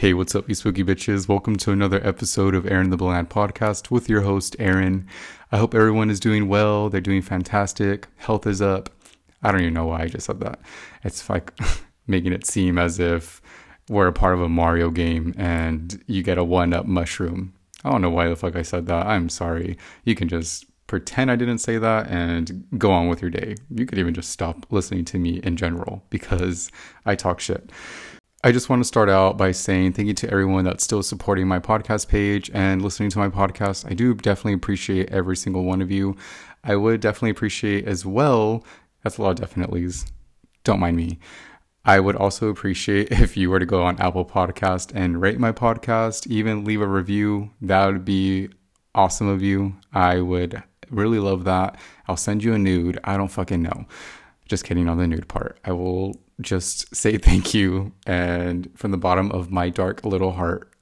Hey, what's up, you spooky bitches? Welcome to another episode of Aaron the Bland podcast with your host, Aaron. I hope everyone is doing well. They're doing fantastic. Health is up. I don't even know why I just said that. It's like making it seem as if we're a part of a Mario game and you get a one up mushroom. I don't know why the fuck I said that. I'm sorry. You can just pretend I didn't say that and go on with your day. You could even just stop listening to me in general because I talk shit. I just want to start out by saying thank you to everyone that's still supporting my podcast page and listening to my podcast. I do definitely appreciate every single one of you. I would definitely appreciate as well, that's a lot of definitelys. Don't mind me. I would also appreciate if you were to go on Apple Podcast and rate my podcast, even leave a review. That would be awesome of you. I would really love that. I'll send you a nude. I don't fucking know. Just kidding on the nude part. I will just say thank you and from the bottom of my dark little heart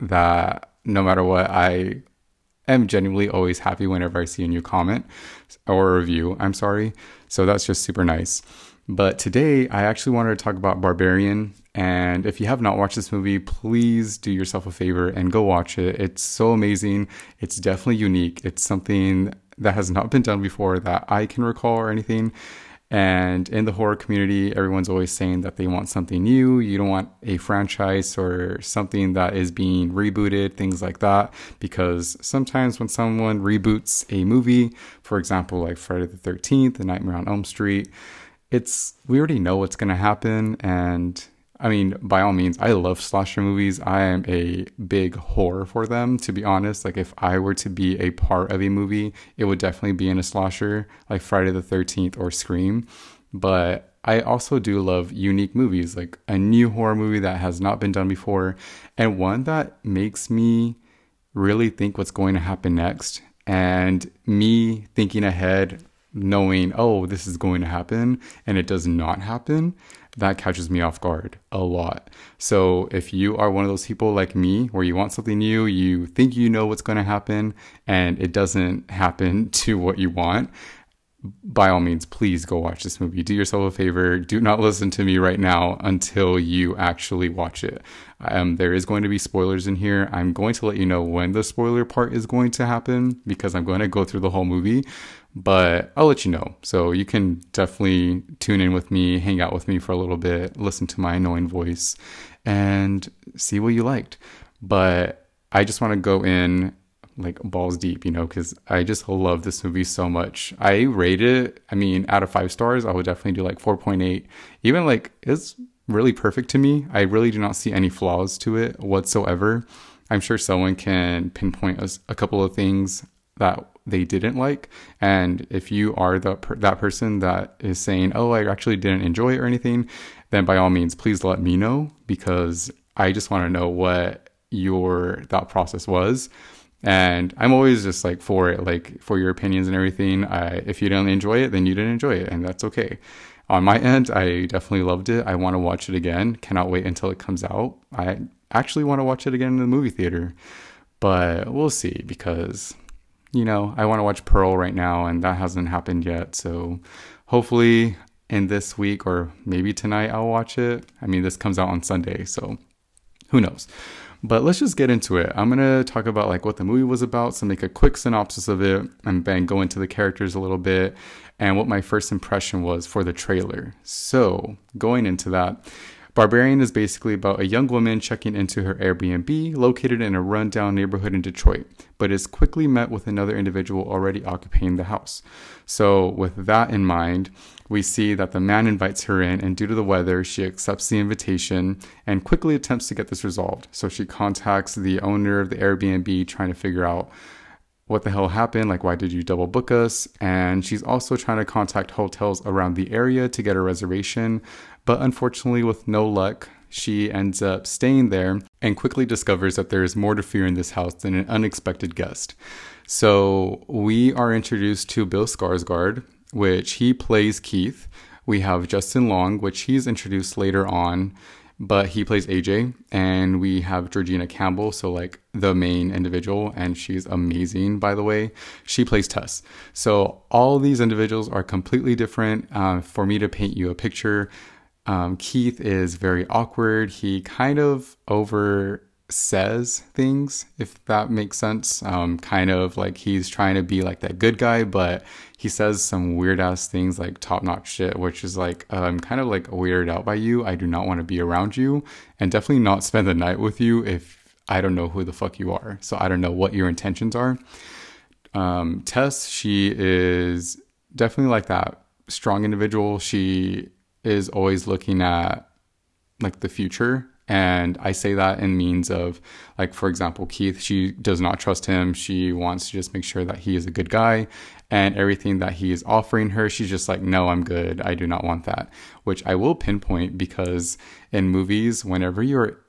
that no matter what, I am genuinely always happy whenever I see a new comment or review. I'm sorry. So that's just super nice. But today, I actually wanted to talk about Barbarian. And if you have not watched this movie, please do yourself a favor and go watch it. It's so amazing. It's definitely unique. It's something that has not been done before that I can recall or anything. And in the horror community, everyone's always saying that they want something new. You don't want a franchise or something that is being rebooted, things like that. Because sometimes when someone reboots a movie, for example, like Friday the 13th, The Nightmare on Elm Street, it's, we already know what's going to happen. And I mean, by all means, I love slasher movies. I am a big horror for them, to be honest. Like, if I were to be a part of a movie, it would definitely be in a slasher, like Friday the 13th or Scream. But I also do love unique movies, like a new horror movie that has not been done before, and one that makes me really think what's going to happen next. And me thinking ahead, knowing, oh, this is going to happen, and it does not happen that catches me off guard a lot. So if you are one of those people like me where you want something new, you think you know what's going to happen and it doesn't happen to what you want, by all means, please go watch this movie. Do yourself a favor. Do not listen to me right now until you actually watch it. Um, there is going to be spoilers in here. I'm going to let you know when the spoiler part is going to happen because I'm going to go through the whole movie, but I'll let you know. So you can definitely tune in with me, hang out with me for a little bit, listen to my annoying voice, and see what you liked. But I just want to go in like balls deep, you know, because I just love this movie so much. I rate it, I mean, out of five stars, I would definitely do like 4.8. Even like it's really perfect to me. I really do not see any flaws to it whatsoever. I'm sure someone can pinpoint a, a couple of things that they didn't like. And if you are the that person that is saying, "Oh, I actually didn't enjoy it" or anything, then by all means, please let me know because I just want to know what your thought process was and I'm always just like for it, like for your opinions and everything. I, if you didn't enjoy it, then you didn't enjoy it, and that's okay. On my end, I definitely loved it. I want to watch it again. Cannot wait until it comes out. I actually want to watch it again in the movie theater, but we'll see because you know I want to watch Pearl right now, and that hasn't happened yet. So hopefully in this week or maybe tonight I'll watch it. I mean, this comes out on Sunday, so who knows. But let's just get into it. I'm gonna talk about like what the movie was about, so make a quick synopsis of it, and then go into the characters a little bit and what my first impression was for the trailer. So going into that. Barbarian is basically about a young woman checking into her Airbnb located in a rundown neighborhood in Detroit, but is quickly met with another individual already occupying the house. So, with that in mind, we see that the man invites her in, and due to the weather, she accepts the invitation and quickly attempts to get this resolved. So, she contacts the owner of the Airbnb trying to figure out what the hell happened? Like, why did you double book us? And she's also trying to contact hotels around the area to get a reservation. But unfortunately, with no luck, she ends up staying there and quickly discovers that there is more to fear in this house than an unexpected guest. So we are introduced to Bill Skarsgård, which he plays Keith. We have Justin Long, which he's introduced later on, but he plays AJ. And we have Georgina Campbell, so like the main individual, and she's amazing, by the way. She plays Tess. So all these individuals are completely different. Uh, for me to paint you a picture, Um, Keith is very awkward. He kind of over says things, if that makes sense. Um, kind of like he's trying to be like that good guy, but he says some weird ass things like top notch shit, which is like, uh, I'm kind of like weirded out by you. I do not want to be around you and definitely not spend the night with you if I don't know who the fuck you are. So I don't know what your intentions are. Um, Tess, she is definitely like that strong individual. She is always looking at like the future and I say that in means of, like, for example, Keith, she does not trust him. She wants to just make sure that he is a good guy. And everything that he is offering her, she's just like, no, I'm good. I do not want that. Which I will pinpoint because in movies, whenever you're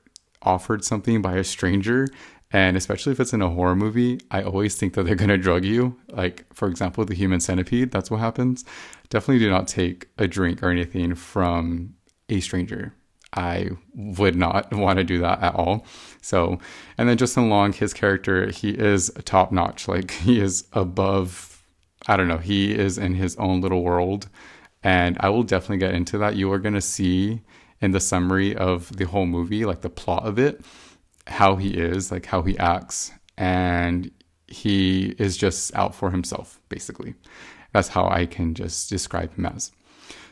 offered something by a stranger, and especially if it's in a horror movie, I always think that they're going to drug you. Like, for example, the human centipede, that's what happens. Definitely do not take a drink or anything from a stranger I would not want to do that at all. So, and then Justin Long, his character, he is top notch. Like he is above, I don't know, he is in his own little world. And I will definitely get into that. You are going to see in the summary of the whole movie, like the plot of it, how he is, like how he acts. And he is just out for himself, basically. That's how I can just describe him as.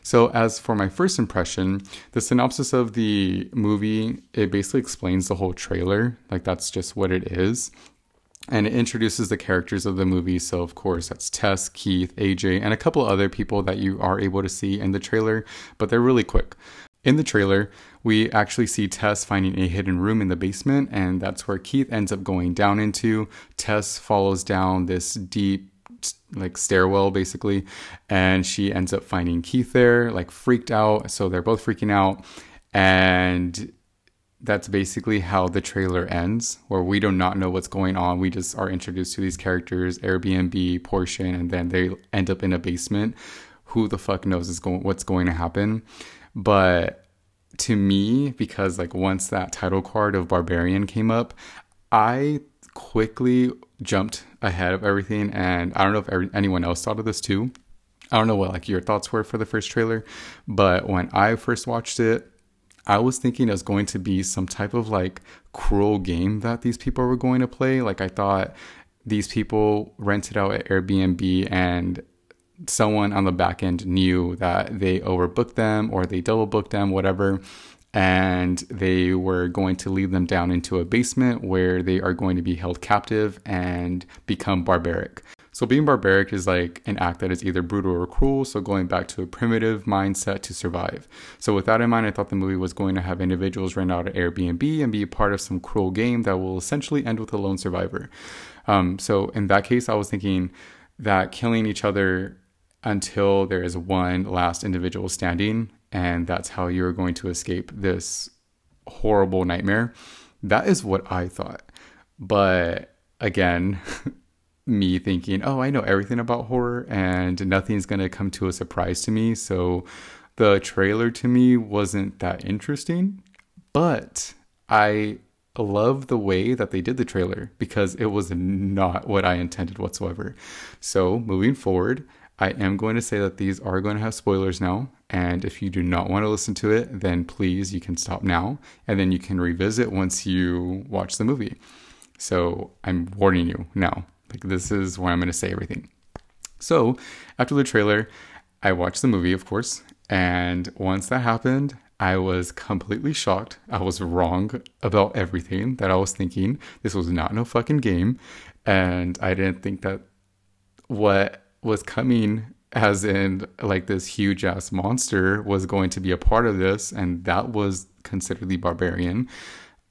So, as for my first impression, the synopsis of the movie, it basically explains the whole trailer. Like, that's just what it is. And it introduces the characters of the movie. So, of course, that's Tess, Keith, AJ, and a couple other people that you are able to see in the trailer, but they're really quick. In the trailer, we actually see Tess finding a hidden room in the basement, and that's where Keith ends up going down into. Tess follows down this deep like stairwell basically and she ends up finding Keith there like freaked out. So they're both freaking out. And that's basically how the trailer ends where we do not know what's going on. We just are introduced to these characters Airbnb portion and then they end up in a basement. Who the fuck knows is going what's going to happen? But to me because like once that title card of barbarian came up I quickly jumped ahead of everything. And I don't know if every, anyone else thought of this too. I don't know what like your thoughts were for the first trailer, but when I first watched it, I was thinking it was going to be some type of like cruel game that these people were going to play. Like I thought these people rented out at Airbnb and someone on the back end knew that they overbooked them or they double booked them, whatever and they were going to lead them down into a basement where they are going to be held captive and become barbaric. So, being barbaric is like an act that is either brutal or cruel, so going back to a primitive mindset to survive. So, with that in mind, I thought the movie was going to have individuals rent out an Airbnb and be a part of some cruel game that will essentially end with a lone survivor. Um, so, in that case, I was thinking that killing each other until there is one last individual standing and that's how you're going to escape this horrible nightmare. That is what I thought. But again, me thinking, oh, I know everything about horror and nothing's going to come to a surprise to me. So the trailer to me wasn't that interesting, but I love the way that they did the trailer because it was not what I intended whatsoever. So moving forward, I am going to say that these are going to have spoilers now. And if you do not want to listen to it, then please, you can stop now and then you can revisit once you watch the movie. So I'm warning you now. Like, this is where I'm going to say everything. So, after the trailer, I watched the movie, of course. And once that happened, I was completely shocked. I was wrong about everything that I was thinking. This was not no fucking game. And I didn't think that what was coming as in like this huge ass monster was going to be a part of this and that was considered the barbarian.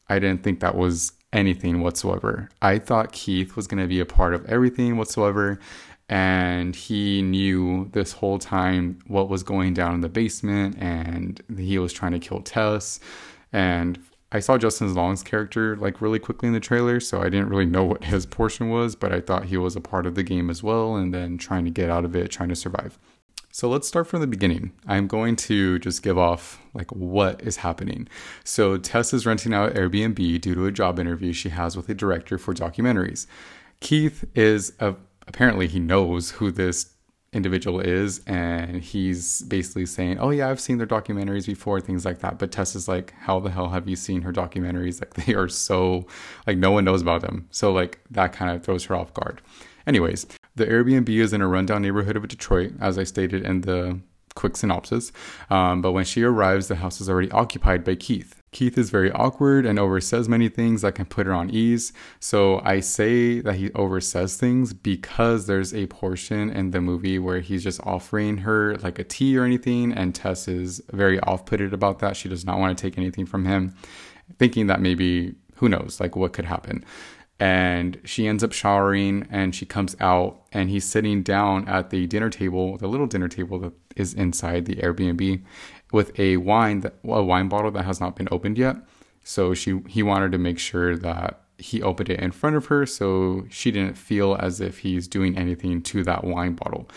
I didn't think that was anything whatsoever. I thought keith was going to be a part of everything whatsoever and he knew this whole time what was going down in the basement and he was trying to kill tess and I saw Justin Long's character like really quickly in the trailer, so I didn't really know what his portion was, but I thought he was a part of the game as well and then trying to get out of it, trying to survive. So let's start from the beginning. I'm going to just give off like what is happening. So Tess is renting out Airbnb due to a job interview she has with a director for documentaries. Keith is a, apparently he knows who this individual is and he's basically saying oh yeah i've seen their documentaries before things like that. But tess is like how the hell have you seen her documentaries? Like they are so like no one knows about them. So like that kind of throws her off guard. Anyways the airbnb is in a rundown neighborhood of detroit as i stated in the quick synopsis. Um, but when she arrives the house is already occupied by keith Keith is very awkward and oversays many things that can put her on ease. So I say that he oversays things because there's a portion in the movie where he's just offering her like a tea or anything, and Tess is very off putted about that. She does not want to take anything from him, thinking that maybe, who knows, like what could happen and she ends up showering and she comes out and he's sitting down at the dinner table the little dinner table that is inside the airbnb with a wine that a wine bottle that has not been opened yet. So she he wanted to make sure that he opened it in front of her so she didn't feel as if he's doing anything to that wine bottle.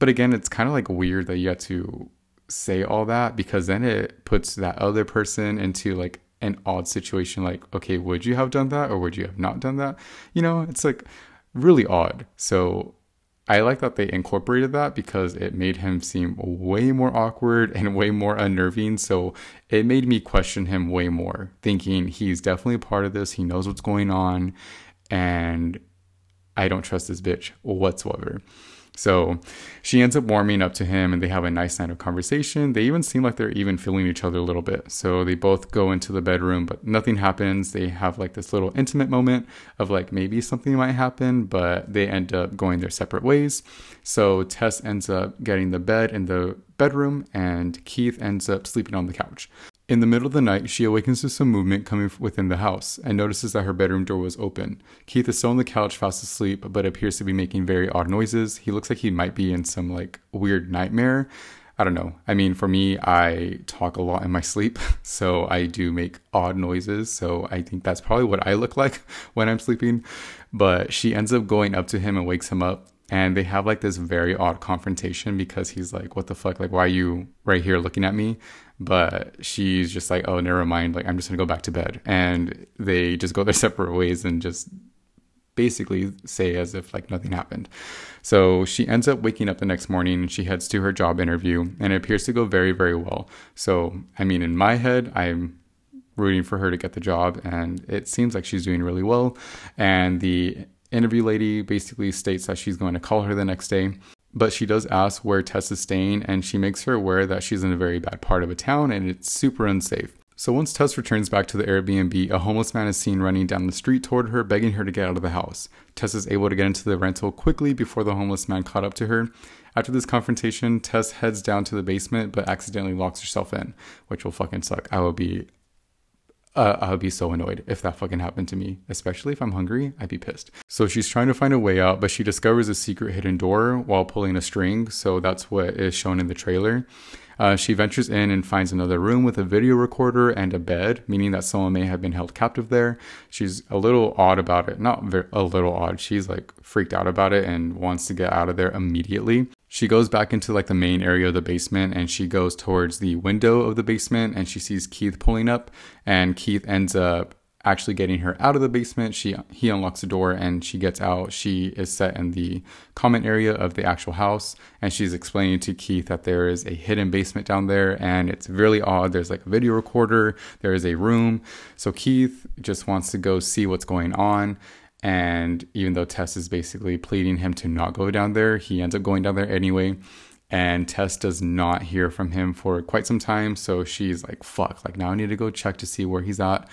But again, it's kind of like weird that you have to say all that because then it puts that other person into like an odd situation like okay would you have done that or would you have not done that you know it's like really odd so I like that they incorporated that because it made him seem way more awkward and way more unnerving. So it made me question him way more, thinking he's definitely a part of this. He knows what's going on. And I don't trust this bitch whatsoever. So she ends up warming up to him and they have a nice night of conversation. They even seem like they're even feeling each other a little bit. So they both go into the bedroom, but nothing happens. They have like this little intimate moment of like maybe something might happen, but they end up going their separate ways. So Tess ends up getting the bed in the bedroom and Keith ends up sleeping on the couch. In the middle of the night, she awakens to some movement coming within the house and notices that her bedroom door was open. Keith is still on the couch, fast asleep, but appears to be making very odd noises. He looks like he might be in some like weird nightmare. I don't know. I mean, for me, I talk a lot in my sleep, so I do make odd noises. So I think that's probably what I look like when I'm sleeping. But she ends up going up to him and wakes him up and they have like this very odd confrontation because he's like what the fuck? Like why are you right here looking at me? But she's just like oh never mind. Like i'm just gonna go back to bed. And they just go their separate ways and just basically say as if like nothing happened. So she ends up waking up the next morning and she heads to her job interview and it appears to go very very well. So i mean in my head i'm rooting for her to get the job and it seems like she's doing really well. And the interview lady basically states that she's going to call her the next day, but she does ask where Tess is staying and she makes her aware that she's in a very bad part of a town and it's super unsafe. So once Tess returns back to the Airbnb, a homeless man is seen running down the street toward her, begging her to get out of the house. Tess is able to get into the rental quickly before the homeless man caught up to her. After this confrontation, Tess heads down to the basement but accidentally locks herself in, which will fucking suck. I will be uh, I would be so annoyed if that fucking happened to me, especially if I'm hungry. I'd be pissed. So she's trying to find a way out, but she discovers a secret hidden door while pulling a string. So that's what is shown in the trailer. Uh, she ventures in and finds another room with a video recorder and a bed, meaning that someone may have been held captive there. She's a little odd about it. Not very, a little odd. She's like freaked out about it and wants to get out of there immediately she goes back into like the main area of the basement and she goes towards the window of the basement and she sees Keith pulling up and Keith ends up actually getting her out of the basement. She he unlocks the door and she gets out. She is set in the common area of the actual house and she's explaining to Keith that there is a hidden basement down there and it's really odd. There's like a video recorder, there is a room. So Keith just wants to go see what's going on and even though Tess is basically pleading him to not go down there, he ends up going down there anyway. And Tess does not hear from him for quite some time. So she's like, fuck, like now I need to go check to see where he's at.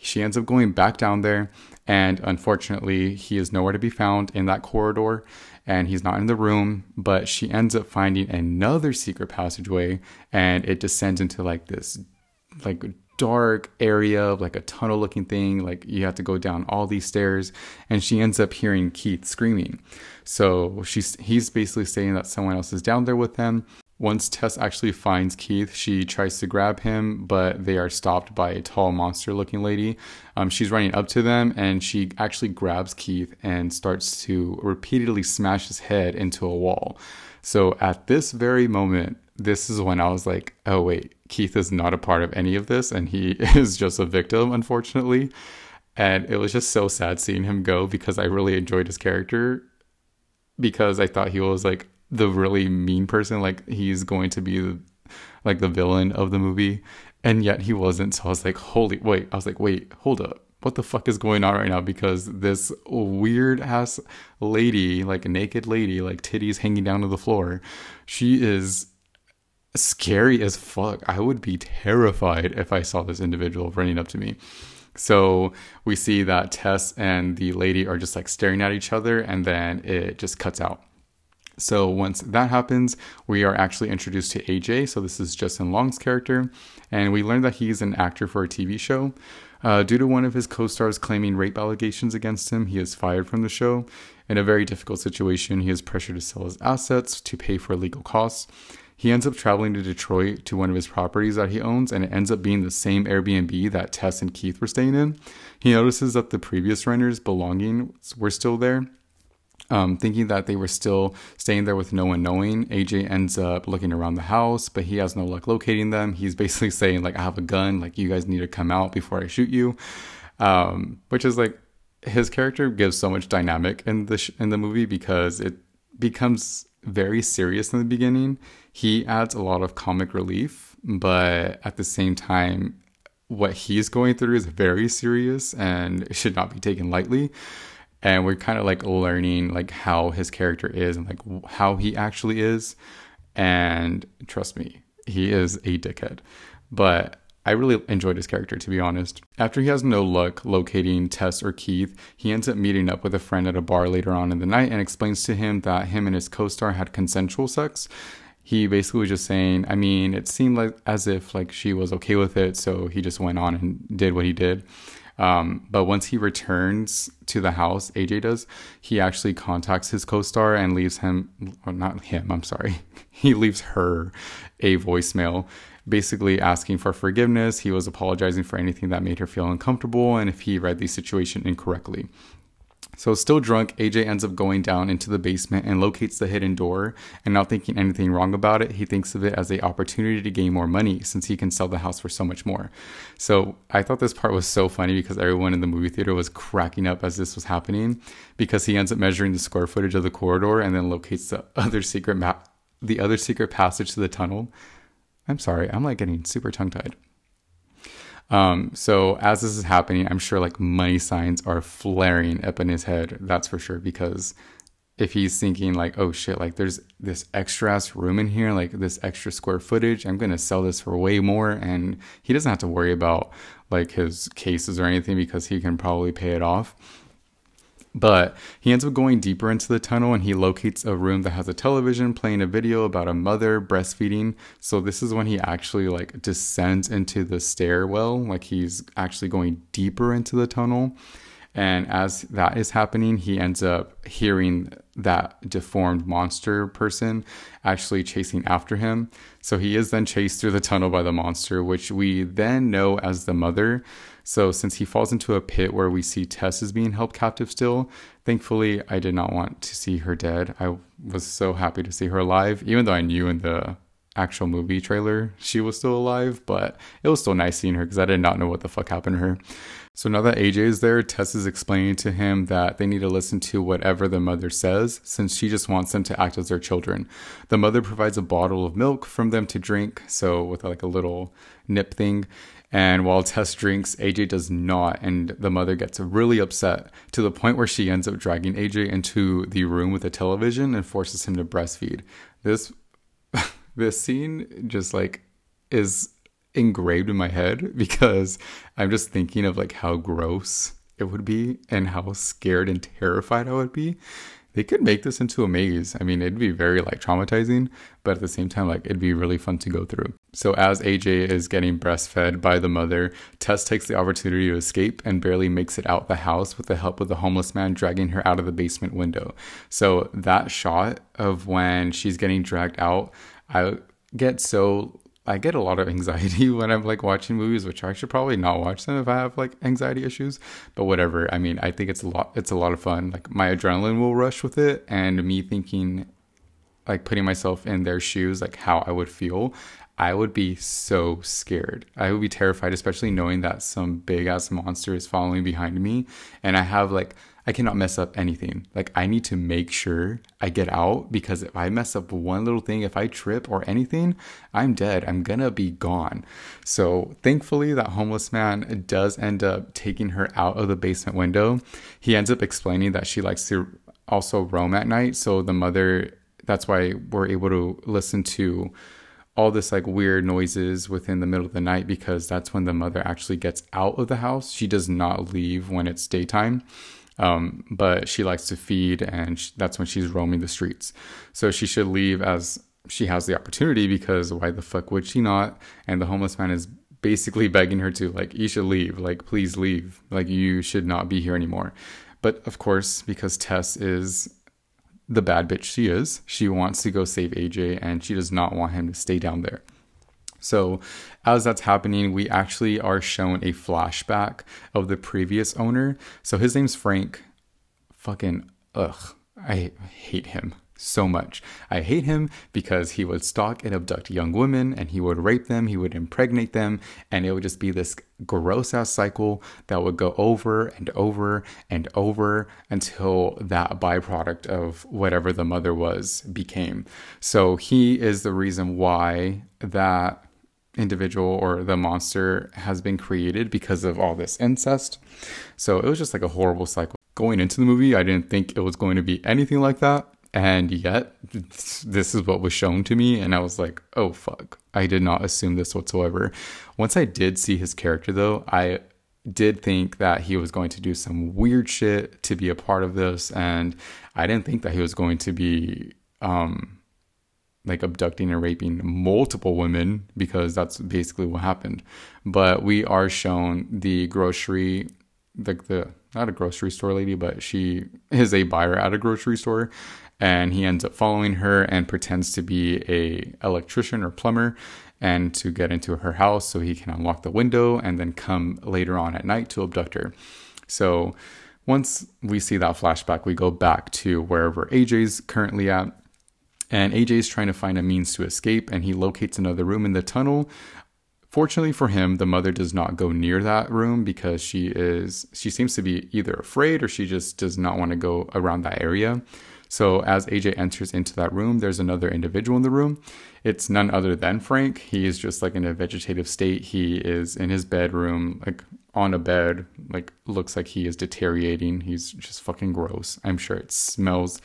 She ends up going back down there. And unfortunately, he is nowhere to be found in that corridor and he's not in the room. But she ends up finding another secret passageway and it descends into like this like dark area, of like a tunnel looking thing. Like you have to go down all these stairs. And she ends up hearing Keith screaming. So she's he's basically saying that someone else is down there with them. Once Tess actually finds Keith, she tries to grab him, but they are stopped by a tall monster looking lady. Um, she's running up to them and she actually grabs Keith and starts to repeatedly smash his head into a wall. So at this very moment, this is when I was like, oh, wait, Keith is not a part of any of this and he is just a victim, unfortunately. And it was just so sad seeing him go because I really enjoyed his character because I thought he was like the really mean person, like he's going to be like the villain of the movie, and yet he wasn't. So I was like, holy wait, I was like, wait, hold up. What the fuck is going on right now? Because this weird ass lady, like naked lady, like titties hanging down to the floor, she is scary as fuck. I would be terrified if I saw this individual running up to me. So we see that Tess and the lady are just like staring at each other, and then it just cuts out. So once that happens, we are actually introduced to AJ. So this is Justin Long's character, and we learn that he's an actor for a TV show. Uh, due to one of his co-stars claiming rape allegations against him, he is fired from the show. In a very difficult situation, he is pressured to sell his assets to pay for legal costs. He ends up traveling to Detroit to one of his properties that he owns, and it ends up being the same Airbnb that Tess and Keith were staying in. He notices that the previous renters' belongings were still there. Um, thinking that they were still staying there with no one knowing, AJ ends up looking around the house, but he has no luck locating them. He's basically saying, like, I have a gun, like, you guys need to come out before I shoot you. Um, which is like, his character gives so much dynamic in the sh- in the movie because it becomes very serious in the beginning. He adds a lot of comic relief, but at the same time, what he's going through is very serious and should not be taken lightly. And we're kind of like learning like how his character is and like how he actually is. And trust me, he is a dickhead. But I really enjoyed his character, to be honest. After he has no luck locating Tess or Keith, he ends up meeting up with a friend at a bar later on in the night and explains to him that him and his co star had consensual sex. He basically was just saying, I mean, it seemed like as if like she was okay with it, so he just went on and did what he did. Um, but once he returns to the house, AJ does, he actually contacts his co star and leaves him, or not him, I'm sorry, he leaves her a voicemail basically asking for forgiveness. He was apologizing for anything that made her feel uncomfortable and if he read the situation incorrectly. So, still drunk, AJ ends up going down into the basement and locates the hidden door. And not thinking anything wrong about it, he thinks of it as a opportunity to gain more money since he can sell the house for so much more. So, I thought this part was so funny because everyone in the movie theater was cracking up as this was happening because he ends up measuring the square footage of the corridor and then locates the other secret map, the other secret passage to the tunnel. I'm sorry, I'm like getting super tongue tied. Um, so as this is happening, I'm sure like money signs are flaring up in his head. That's for sure. Because if he's thinking like, oh shit, like there's this extra ass room in here, like this extra square footage, I'm gonna sell this for way more, and he doesn't have to worry about like his cases or anything because he can probably pay it off. But he ends up going deeper into the tunnel and he locates a room that has a television playing a video about a mother breastfeeding. So this is when he actually like descends into the stairwell, like he's actually going deeper into the tunnel. And as that is happening, he ends up hearing that deformed monster person actually chasing after him. So he is then chased through the tunnel by the monster, which we then know as the mother. So, since he falls into a pit where we see Tess is being held captive still, thankfully, I did not want to see her dead. I was so happy to see her alive, even though I knew in the actual movie trailer she was still alive, but it was still nice seeing her because I did not know what the fuck happened to her. So now that AJ is there, Tess is explaining to him that they need to listen to whatever the mother says since she just wants them to act as their children. The mother provides a bottle of milk from them to drink, so with like a little nip thing. And while Tess drinks, AJ does not, and the mother gets really upset to the point where she ends up dragging AJ into the room with a television and forces him to breastfeed. This this scene just like is engraved in my head because I'm just thinking of like how gross it would be and how scared and terrified I would be they could make this into a maze. I mean, it'd be very like traumatizing, but at the same time, like it'd be really fun to go through. So as AJ is getting breastfed by the mother, Tess takes the opportunity to escape and barely makes it out the house with the help of the homeless man dragging her out of the basement window. So that shot of when she's getting dragged out, I get so I get a lot of anxiety when I'm like watching movies, which I should probably not watch them if I have like anxiety issues. But whatever. I mean, I think it's a lot. It's a lot of fun. Like my adrenaline will rush with it, and me thinking, like putting myself in their shoes, like how I would feel. I would be so scared. I would be terrified, especially knowing that some big ass monster is following behind me, and I have like I cannot mess up anything. Like I need to make sure I get out because if I mess up one little thing, if I trip or anything, I'm dead. I'm gonna be gone. So thankfully that homeless man does end up taking her out of the basement window. He ends up explaining that she likes to also roam at night. So the mother that's why we're able to listen to all this like weird noises within the middle of the night because that's when the mother actually gets out of the house. She does not leave when it's daytime. Um, but she likes to feed and that's when she's roaming the streets. So she should leave as she has the opportunity because why the fuck would she not? And the homeless man is basically begging her to like you should leave, like please leave. Like you should not be here anymore. But of course, because Tess is the bad bitch she is. She wants to go save AJ and she does not want him to stay down there. So, as that's happening, we actually are shown a flashback of the previous owner. So, his name's Frank. Fucking, ugh, I hate him so much. I hate him because he would stalk and abduct young women and he would rape them, he would impregnate them, and it would just be this gross ass cycle that would go over and over and over until that byproduct of whatever the mother was became. So he is the reason why that individual or the monster has been created because of all this incest. So it was just like a horrible cycle. Going into the movie, I didn't think it was going to be anything like that and yet, this is what was shown to me. And I was like, oh, fuck. I did not assume this whatsoever. Once I did see his character, though, I did think that he was going to do some weird shit to be a part of this. And I didn't think that he was going to be, um, like abducting and raping multiple women because that's basically what happened. But we are shown the grocery, the, the not a grocery store lady, but she is a buyer at a grocery store and he ends up following her and pretends to be a electrician or plumber and to get into her house so he can unlock the window and then come later on at night to abduct her. So once we see that flashback, we go back to wherever AJ's currently at. And AJ's trying to find a means to escape, and he locates another room in the tunnel. Fortunately for him, the mother does not go near that room because she is she seems to be either afraid or she just does not want to go around that area. So as AJ enters into that room, there's another individual in the room. It's none other than Frank. He is just like in a vegetative state. He is in his bedroom, like on a bed, like looks like he is deteriorating. He's just fucking gross. I'm sure it smells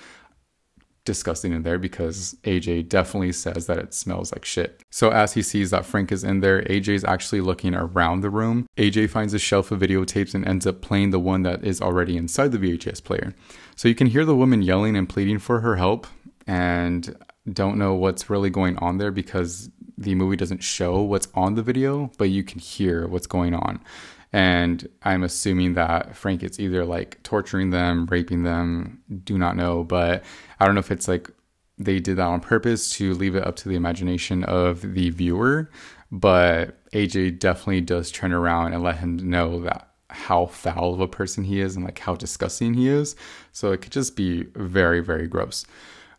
disgusting in there because AJ definitely says that it smells like shit. So as he sees that Frank is in there, AJ is actually looking around the room. AJ finds a shelf of videotapes and ends up playing the one that is already inside the VHS player. So you can hear the woman yelling and pleading for her help and don't know what's really going on there because the movie doesn't show what's on the video, but you can hear what's going on. And I'm assuming that Frank is either like torturing them, raping them, do not know. But I don't know if it's like they did that on purpose to leave it up to the imagination of the viewer. But AJ definitely does turn around and let him know that how foul of a person he is and like how disgusting he is. So it could just be very, very gross.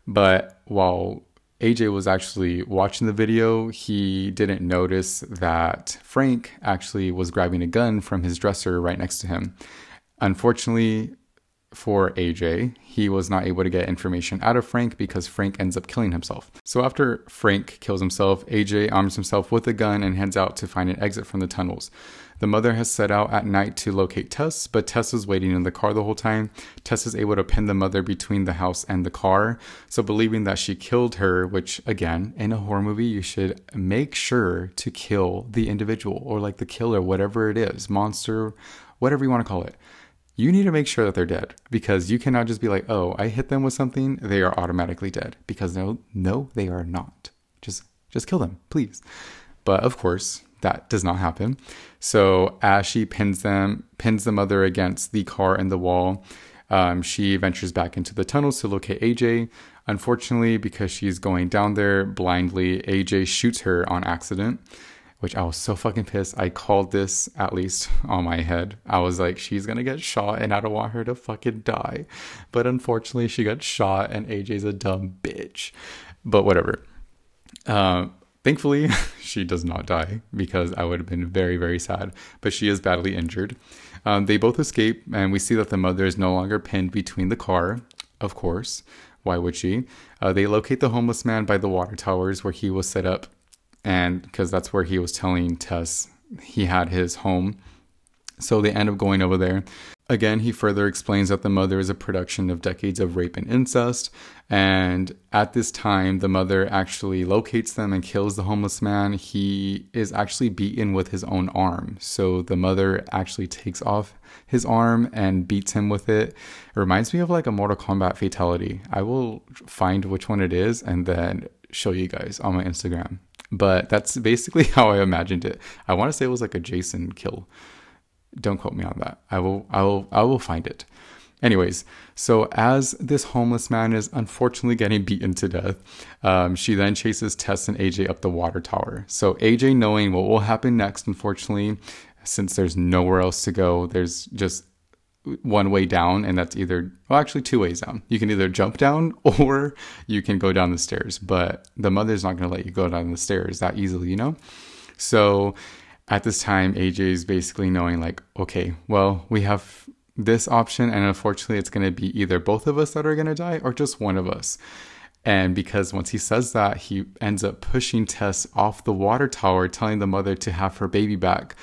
But while AJ was actually watching the video, he didn't notice that Frank actually was grabbing a gun from his dresser right next to him. Unfortunately for AJ, he was not able to get information out of Frank because Frank ends up killing himself. So after Frank kills himself, AJ arms himself with a gun and heads out to find an exit from the tunnels. The mother has set out at night to locate Tess, but Tess is waiting in the car the whole time. Tess is able to pin the mother between the house and the car. So, believing that she killed her, which again, in a horror movie, you should make sure to kill the individual or like the killer, whatever it is, monster, whatever you want to call it you need to make sure that they're dead because you cannot just be like, oh, I hit them with something, they are automatically dead. Because no, no, they are not. Just just kill them, please. But of course, that does not happen. So as she pins them, pins the mother against the car and the wall, um, she ventures back into the tunnels to locate AJ. Unfortunately, because she's going down there blindly, AJ shoots her on accident, which I was so fucking pissed. I called this at least on my head. I was like, she's gonna get shot and I don't want her to fucking die. But unfortunately, she got shot and AJ's a dumb bitch. But whatever. Um, Thankfully, she does not die because I would have been very, very sad. But she is badly injured. Um, they both escape, and we see that the mother is no longer pinned between the car, of course. Why would she? Uh, they locate the homeless man by the water towers where he was set up, and because that's where he was telling Tess he had his home. So they end up going over there. Again, he further explains that the mother is a production of decades of rape and incest. And at this time, the mother actually locates them and kills the homeless man. He is actually beaten with his own arm. So the mother actually takes off his arm and beats him with it. It reminds me of like a Mortal Kombat fatality. I will find which one it is and then show you guys on my Instagram. But that's basically how I imagined it. I want to say it was like a Jason kill. Don't quote me on that. I will I will I will find it. Anyways, so as this homeless man is unfortunately getting beaten to death, um, she then chases Tess and AJ up the water tower. So AJ, knowing what will happen next, unfortunately, since there's nowhere else to go, there's just one way down, and that's either well, actually two ways down. You can either jump down or you can go down the stairs. But the mother's not going to let you go down the stairs that easily, you know. So at this time, AJ is basically knowing, like, okay, well, we have this option, and unfortunately, it's going to be either both of us that are going to die or just one of us. And because once he says that, he ends up pushing Tess off the water tower, telling the mother to have her baby back.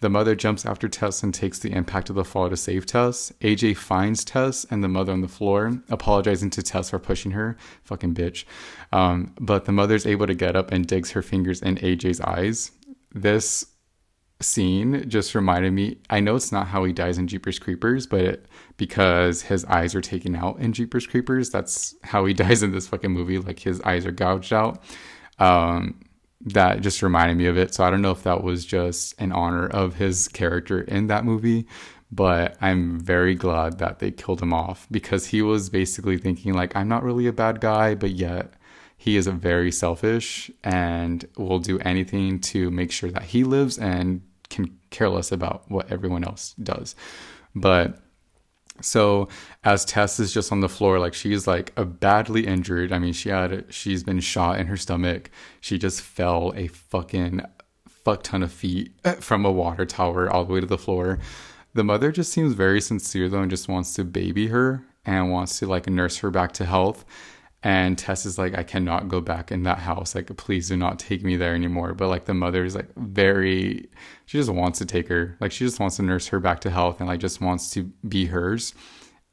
The mother jumps after Tess and takes the impact of the fall to save Tess. AJ finds Tess and the mother on the floor, apologizing to Tess for pushing her. Fucking bitch. Um, but the mother's able to get up and digs her fingers in AJ's eyes. This scene just reminded me I know it's not how he dies in Jeepers Creepers, but it, because his eyes are taken out in Jeepers Creepers, that's how he dies in this fucking movie. Like his eyes are gouged out. Um, that just reminded me of it. So I don't know if that was just in honor of his character in that movie, but I'm very glad that they killed him off because he was basically thinking like I'm not really a bad guy, but yet he is very selfish and will do anything to make sure that he lives and can care less about what everyone else does. But so as Tess is just on the floor, like she's like a badly injured. I mean, she had she's been shot in her stomach. She just fell a fucking fuck ton of feet from a water tower all the way to the floor. The mother just seems very sincere though and just wants to baby her and wants to like nurse her back to health. And Tess is like, I cannot go back in that house. Like, please do not take me there anymore. But like the mother is like very, she just wants to take her. Like she just wants to nurse her back to health and like just wants to be hers.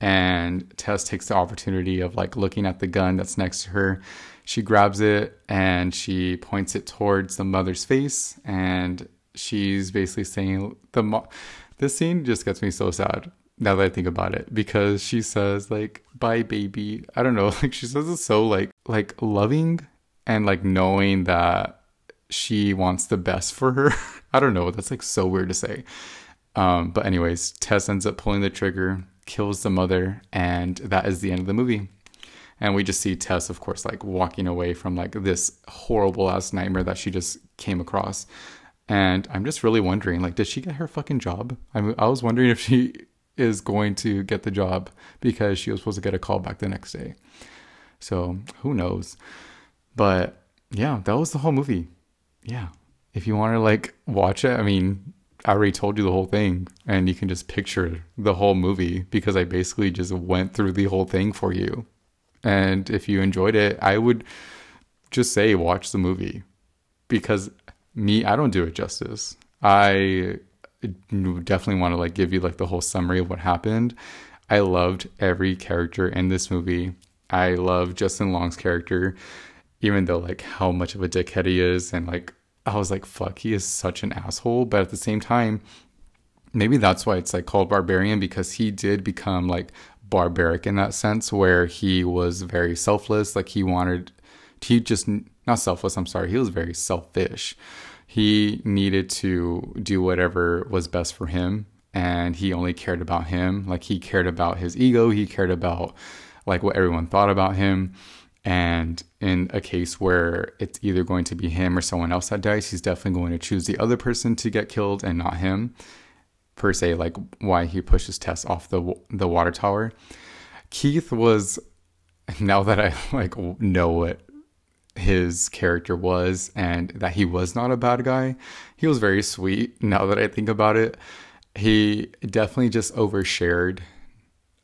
And Tess takes the opportunity of like looking at the gun that's next to her. She grabs it and she points it towards the mother's face. And she's basically saying the mo- this scene just gets me so sad now that I think about it because she says like bye baby. I don't know like she says it so like like loving and like knowing that she wants the best for her. I don't know that's like so weird to say. Um but anyways Tess ends up pulling the trigger kills the mother and that is the end of the movie. And we just see Tess of course like walking away from like this horrible ass nightmare that she just came across. And I'm just really wondering, like, did she get her fucking job? I, I was wondering if she is going to get the job because she was supposed to get a call back the next day. So who knows? But yeah, that was the whole movie. Yeah. If you want to like watch it, I mean, I already told you the whole thing and you can just picture the whole movie because I basically just went through the whole thing for you. And if you enjoyed it, I would just say watch the movie because me, I don't do it justice. I definitely want to like give you like the whole summary of what happened. I loved every character in this movie. I love Justin Long's character, even though like how much of a dickhead he is, and like I was like, fuck, he is such an asshole. But at the same time, maybe that's why it's like called barbarian because he did become like barbaric in that sense, where he was very selfless. Like he wanted, he just not selfless. I'm sorry, he was very selfish he needed to do whatever was best for him and he only cared about him. Like he cared about his ego he cared about like what everyone thought about him. And in a case where it's either going to be him or someone else that dies he's definitely going to choose the other person to get killed and not him per se like why he pushes Tess off the the water tower. Keith was now that I like know what his character was and that he was not a bad guy. He was very sweet now that I think about it. He definitely just overshared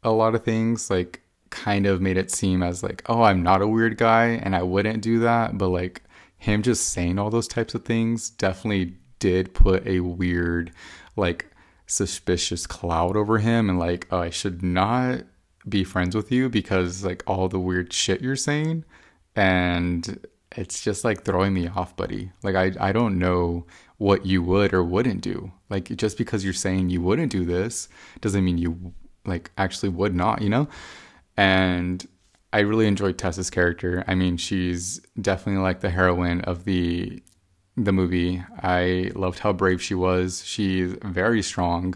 a lot of things, like kind of made it seem as like, oh, I'm not a weird guy and I wouldn't do that, but like him just saying all those types of things definitely did put a weird like suspicious cloud over him and like, oh, I should not be friends with you because like all the weird shit you're saying and it's just like throwing me off, buddy. Like I I don't know what you would or wouldn't do. Like just because you're saying you wouldn't do this doesn't mean you like actually would not, you know? And I really enjoyed Tessa's character. I mean, she's definitely like the heroine of the the movie. I loved how brave she was. She's very strong.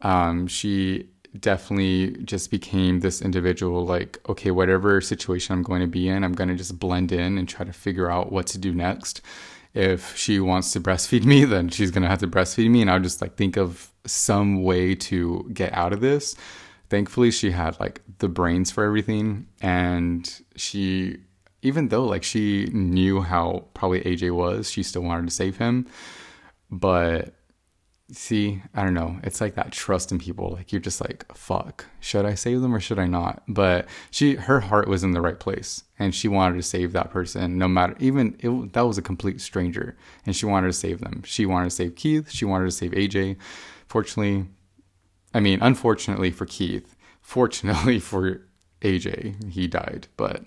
Um, she definitely just became this individual like okay whatever situation i'm going to be in i'm going to just blend in and try to figure out what to do next. If she wants to breastfeed me then she's going to have to breastfeed me and i'll just like think of some way to get out of this. Thankfully she had like the brains for everything and she even though like she knew how probably aj was she still wanted to save him but see, I don't know. It's like that trust in people. Like you're just like, fuck, should I save them or should I not? But she, her heart was in the right place, and she wanted to save that person, no matter even it, that was a complete stranger, and she wanted to save them. She wanted to save Keith. She wanted to save AJ. Fortunately, I mean, unfortunately for Keith, fortunately for AJ, he died. But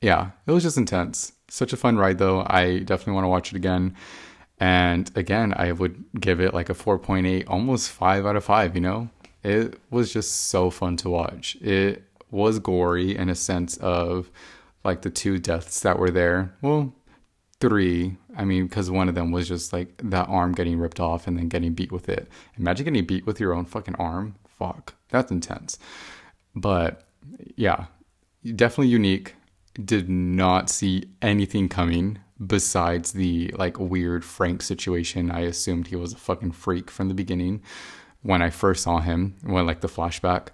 yeah, it was just intense. Such a fun ride, though. I definitely want to watch it again. And again, I would give it like a 4.8, almost 5 out of 5, you know? It was just so fun to watch. It was gory in a sense of like the two deaths that were there. Well, three. I mean, because one of them was just like that arm getting ripped off and then getting beat with it. Imagine getting beat with your own fucking arm. Fuck. That's intense. But yeah, definitely unique. Did not see anything coming besides the like weird Frank situation. I assumed he was a fucking freak from the beginning when I first saw him, when like the flashback.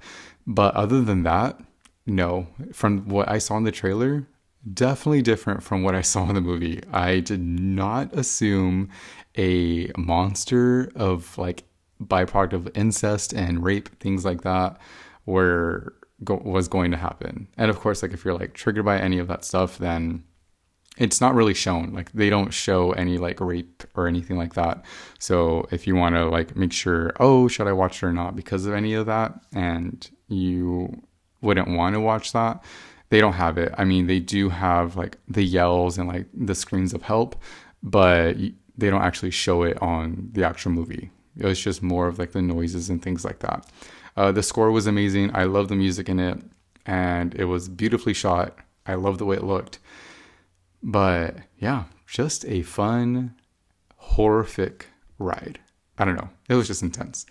But other than that, no. From what I saw in the trailer, definitely different from what I saw in the movie. I did not assume a monster of like byproduct of incest and rape, things like that, were go- was going to happen. And of course, like if you're like triggered by any of that stuff, then it's not really shown. Like they don't show any like rape or anything like that. So if you want to like make sure oh should i watch it or not? because of any of that and you wouldn't want to watch that they don't have it. I mean they do have like the yells and like the screams of help but they don't actually show it on the actual movie. It's just more of like the noises and things like that. Uh, the score was amazing. I love the music in it and it was beautifully shot. I love the way it looked but yeah, just a fun, horrific ride. I don't know. It was just intense.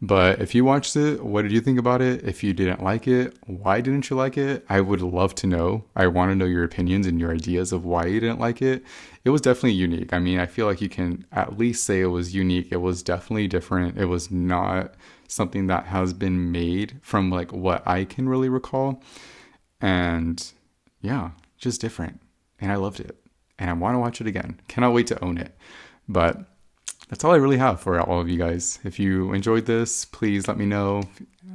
But if you watched it, what did you think about it? If you didn't like it, why didn't you like it? I would love to know. I want to know your opinions and your ideas of why you didn't like it. It was definitely unique. I mean, I feel like you can at least say it was unique. It was definitely different. It was not something that has been made from like what I can really recall. And yeah, just different and I loved it. And I want to watch it again. Cannot wait to own it. But that's all I really have for all of you guys. If you enjoyed this, please let me know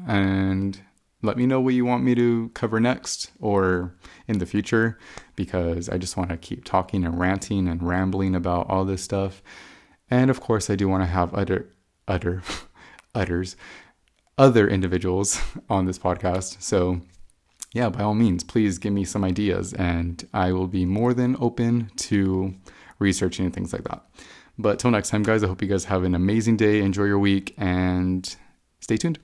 and let me know what you want me to cover next or in the future because I just want to keep talking and ranting and rambling about all this stuff. And of course, I do want to have other, other, utters, other individuals on this podcast. So yeah, by all means, please give me some ideas and I will be more than open to researching and things like that. But till next time, guys, I hope you guys have an amazing day. Enjoy your week and stay tuned.